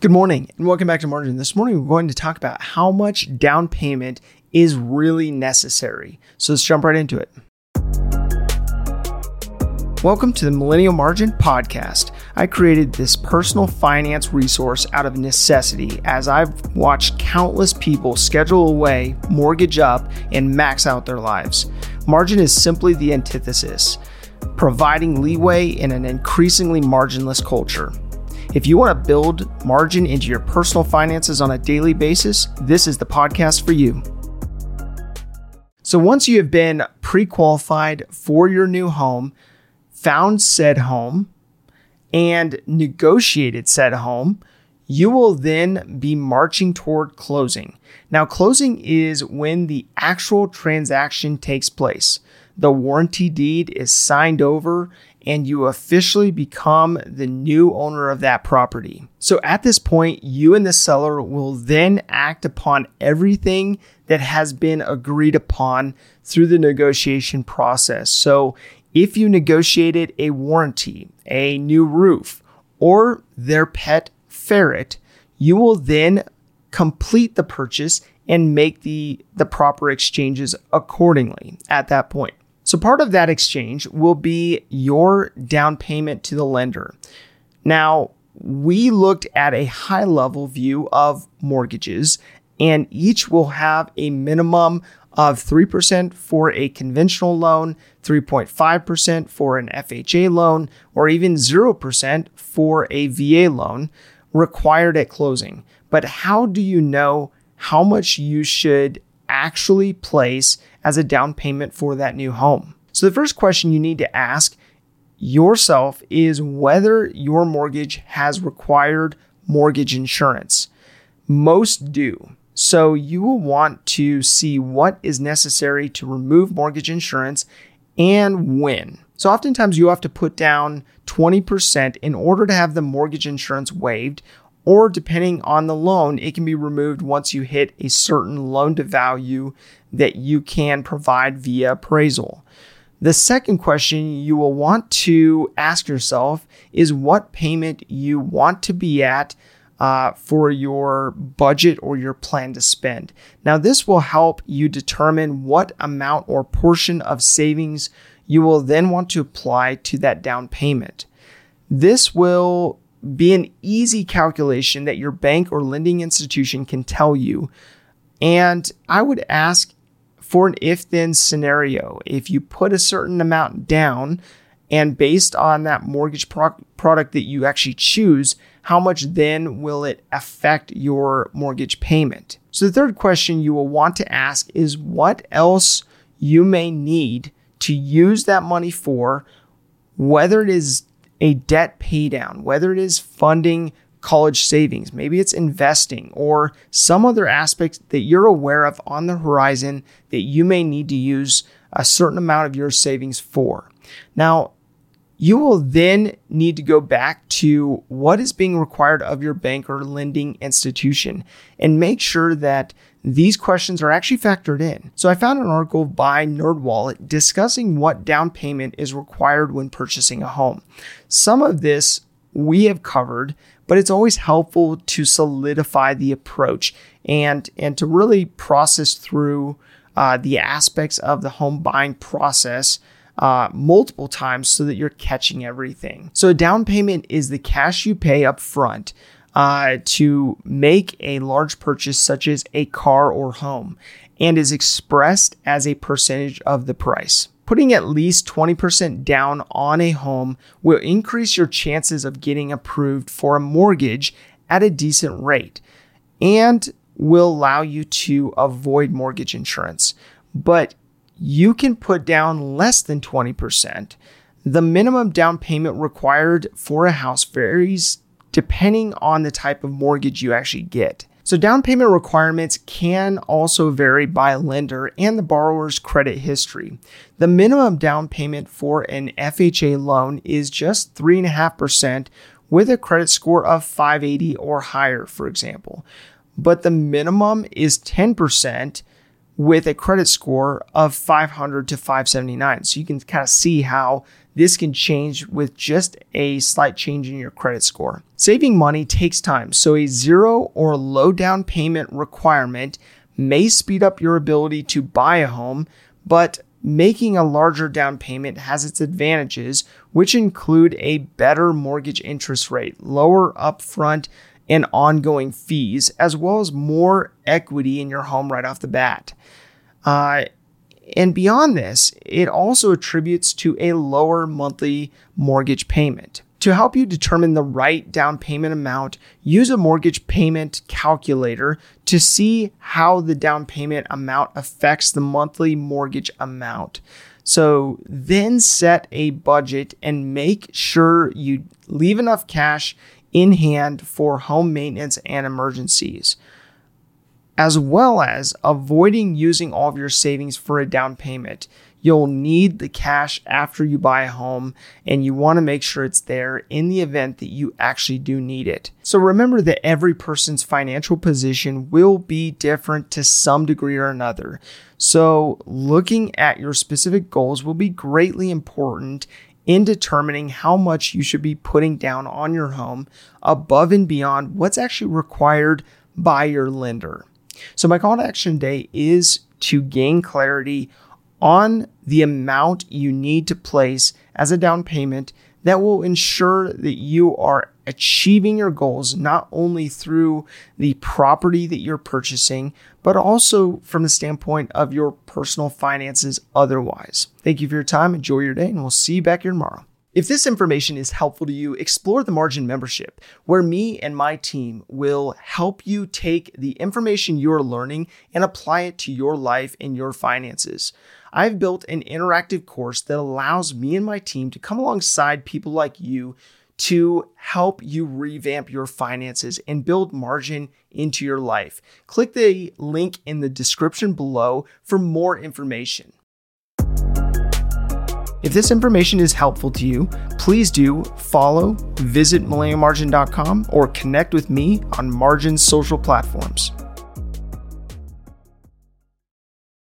Good morning and welcome back to Margin. This morning we're going to talk about how much down payment is really necessary. So let's jump right into it. Welcome to the Millennial Margin Podcast. I created this personal finance resource out of necessity as I've watched countless people schedule away, mortgage up, and max out their lives. Margin is simply the antithesis, providing leeway in an increasingly marginless culture. If you want to build margin into your personal finances on a daily basis, this is the podcast for you. So, once you have been pre qualified for your new home, found said home, and negotiated said home, you will then be marching toward closing. Now, closing is when the actual transaction takes place. The warranty deed is signed over and you officially become the new owner of that property. So at this point, you and the seller will then act upon everything that has been agreed upon through the negotiation process. So if you negotiated a warranty, a new roof, or their pet ferret, you will then complete the purchase and make the, the proper exchanges accordingly at that point. So, part of that exchange will be your down payment to the lender. Now, we looked at a high level view of mortgages, and each will have a minimum of 3% for a conventional loan, 3.5% for an FHA loan, or even 0% for a VA loan required at closing. But how do you know how much you should actually place as a down payment for that new home? So, the first question you need to ask yourself is whether your mortgage has required mortgage insurance. Most do. So you will want to see what is necessary to remove mortgage insurance and when. So oftentimes you have to put down 20% in order to have the mortgage insurance waived, or depending on the loan, it can be removed once you hit a certain loan to value that you can provide via appraisal. The second question you will want to ask yourself is what payment you want to be at uh, for your budget or your plan to spend. Now, this will help you determine what amount or portion of savings you will then want to apply to that down payment. This will be an easy calculation that your bank or lending institution can tell you. And I would ask for an if then scenario. If you put a certain amount down, and based on that mortgage pro- product that you actually choose, how much then will it affect your mortgage payment? So, the third question you will want to ask is what else you may need to use that money for, whether it is a debt paydown, whether it is funding college savings, maybe it's investing or some other aspect that you're aware of on the horizon that you may need to use a certain amount of your savings for. Now, you will then need to go back to what is being required of your bank or lending institution and make sure that these questions are actually factored in. So I found an article by NerdWallet discussing what down payment is required when purchasing a home. Some of this we have covered, but it's always helpful to solidify the approach and and to really process through uh, the aspects of the home buying process uh, multiple times so that you're catching everything. So, a down payment is the cash you pay up front uh, to make a large purchase, such as a car or home, and is expressed as a percentage of the price. Putting at least 20% down on a home will increase your chances of getting approved for a mortgage at a decent rate and will allow you to avoid mortgage insurance. But you can put down less than 20%. The minimum down payment required for a house varies depending on the type of mortgage you actually get. So, down payment requirements can also vary by lender and the borrower's credit history. The minimum down payment for an FHA loan is just 3.5% with a credit score of 580 or higher, for example. But the minimum is 10% with a credit score of 500 to 579. So you can kind of see how this can change with just a slight change in your credit score. Saving money takes time, so a zero or low down payment requirement may speed up your ability to buy a home, but making a larger down payment has its advantages, which include a better mortgage interest rate, lower upfront and ongoing fees, as well as more equity in your home right off the bat. Uh, and beyond this, it also attributes to a lower monthly mortgage payment. To help you determine the right down payment amount, use a mortgage payment calculator to see how the down payment amount affects the monthly mortgage amount. So then set a budget and make sure you leave enough cash in hand for home maintenance and emergencies as well as avoiding using all of your savings for a down payment. You'll need the cash after you buy a home, and you want to make sure it's there in the event that you actually do need it. So remember that every person's financial position will be different to some degree or another. So looking at your specific goals will be greatly important in determining how much you should be putting down on your home above and beyond what's actually required by your lender. So, my call to action today is to gain clarity on the amount you need to place as a down payment that will ensure that you are achieving your goals not only through the property that you're purchasing, but also from the standpoint of your personal finances otherwise. Thank you for your time. Enjoy your day, and we'll see you back here tomorrow. If this information is helpful to you, explore the Margin membership, where me and my team will help you take the information you're learning and apply it to your life and your finances. I've built an interactive course that allows me and my team to come alongside people like you to help you revamp your finances and build margin into your life. Click the link in the description below for more information. If this information is helpful to you, please do follow, visit millennialmargin.com, or connect with me on Margin's social platforms.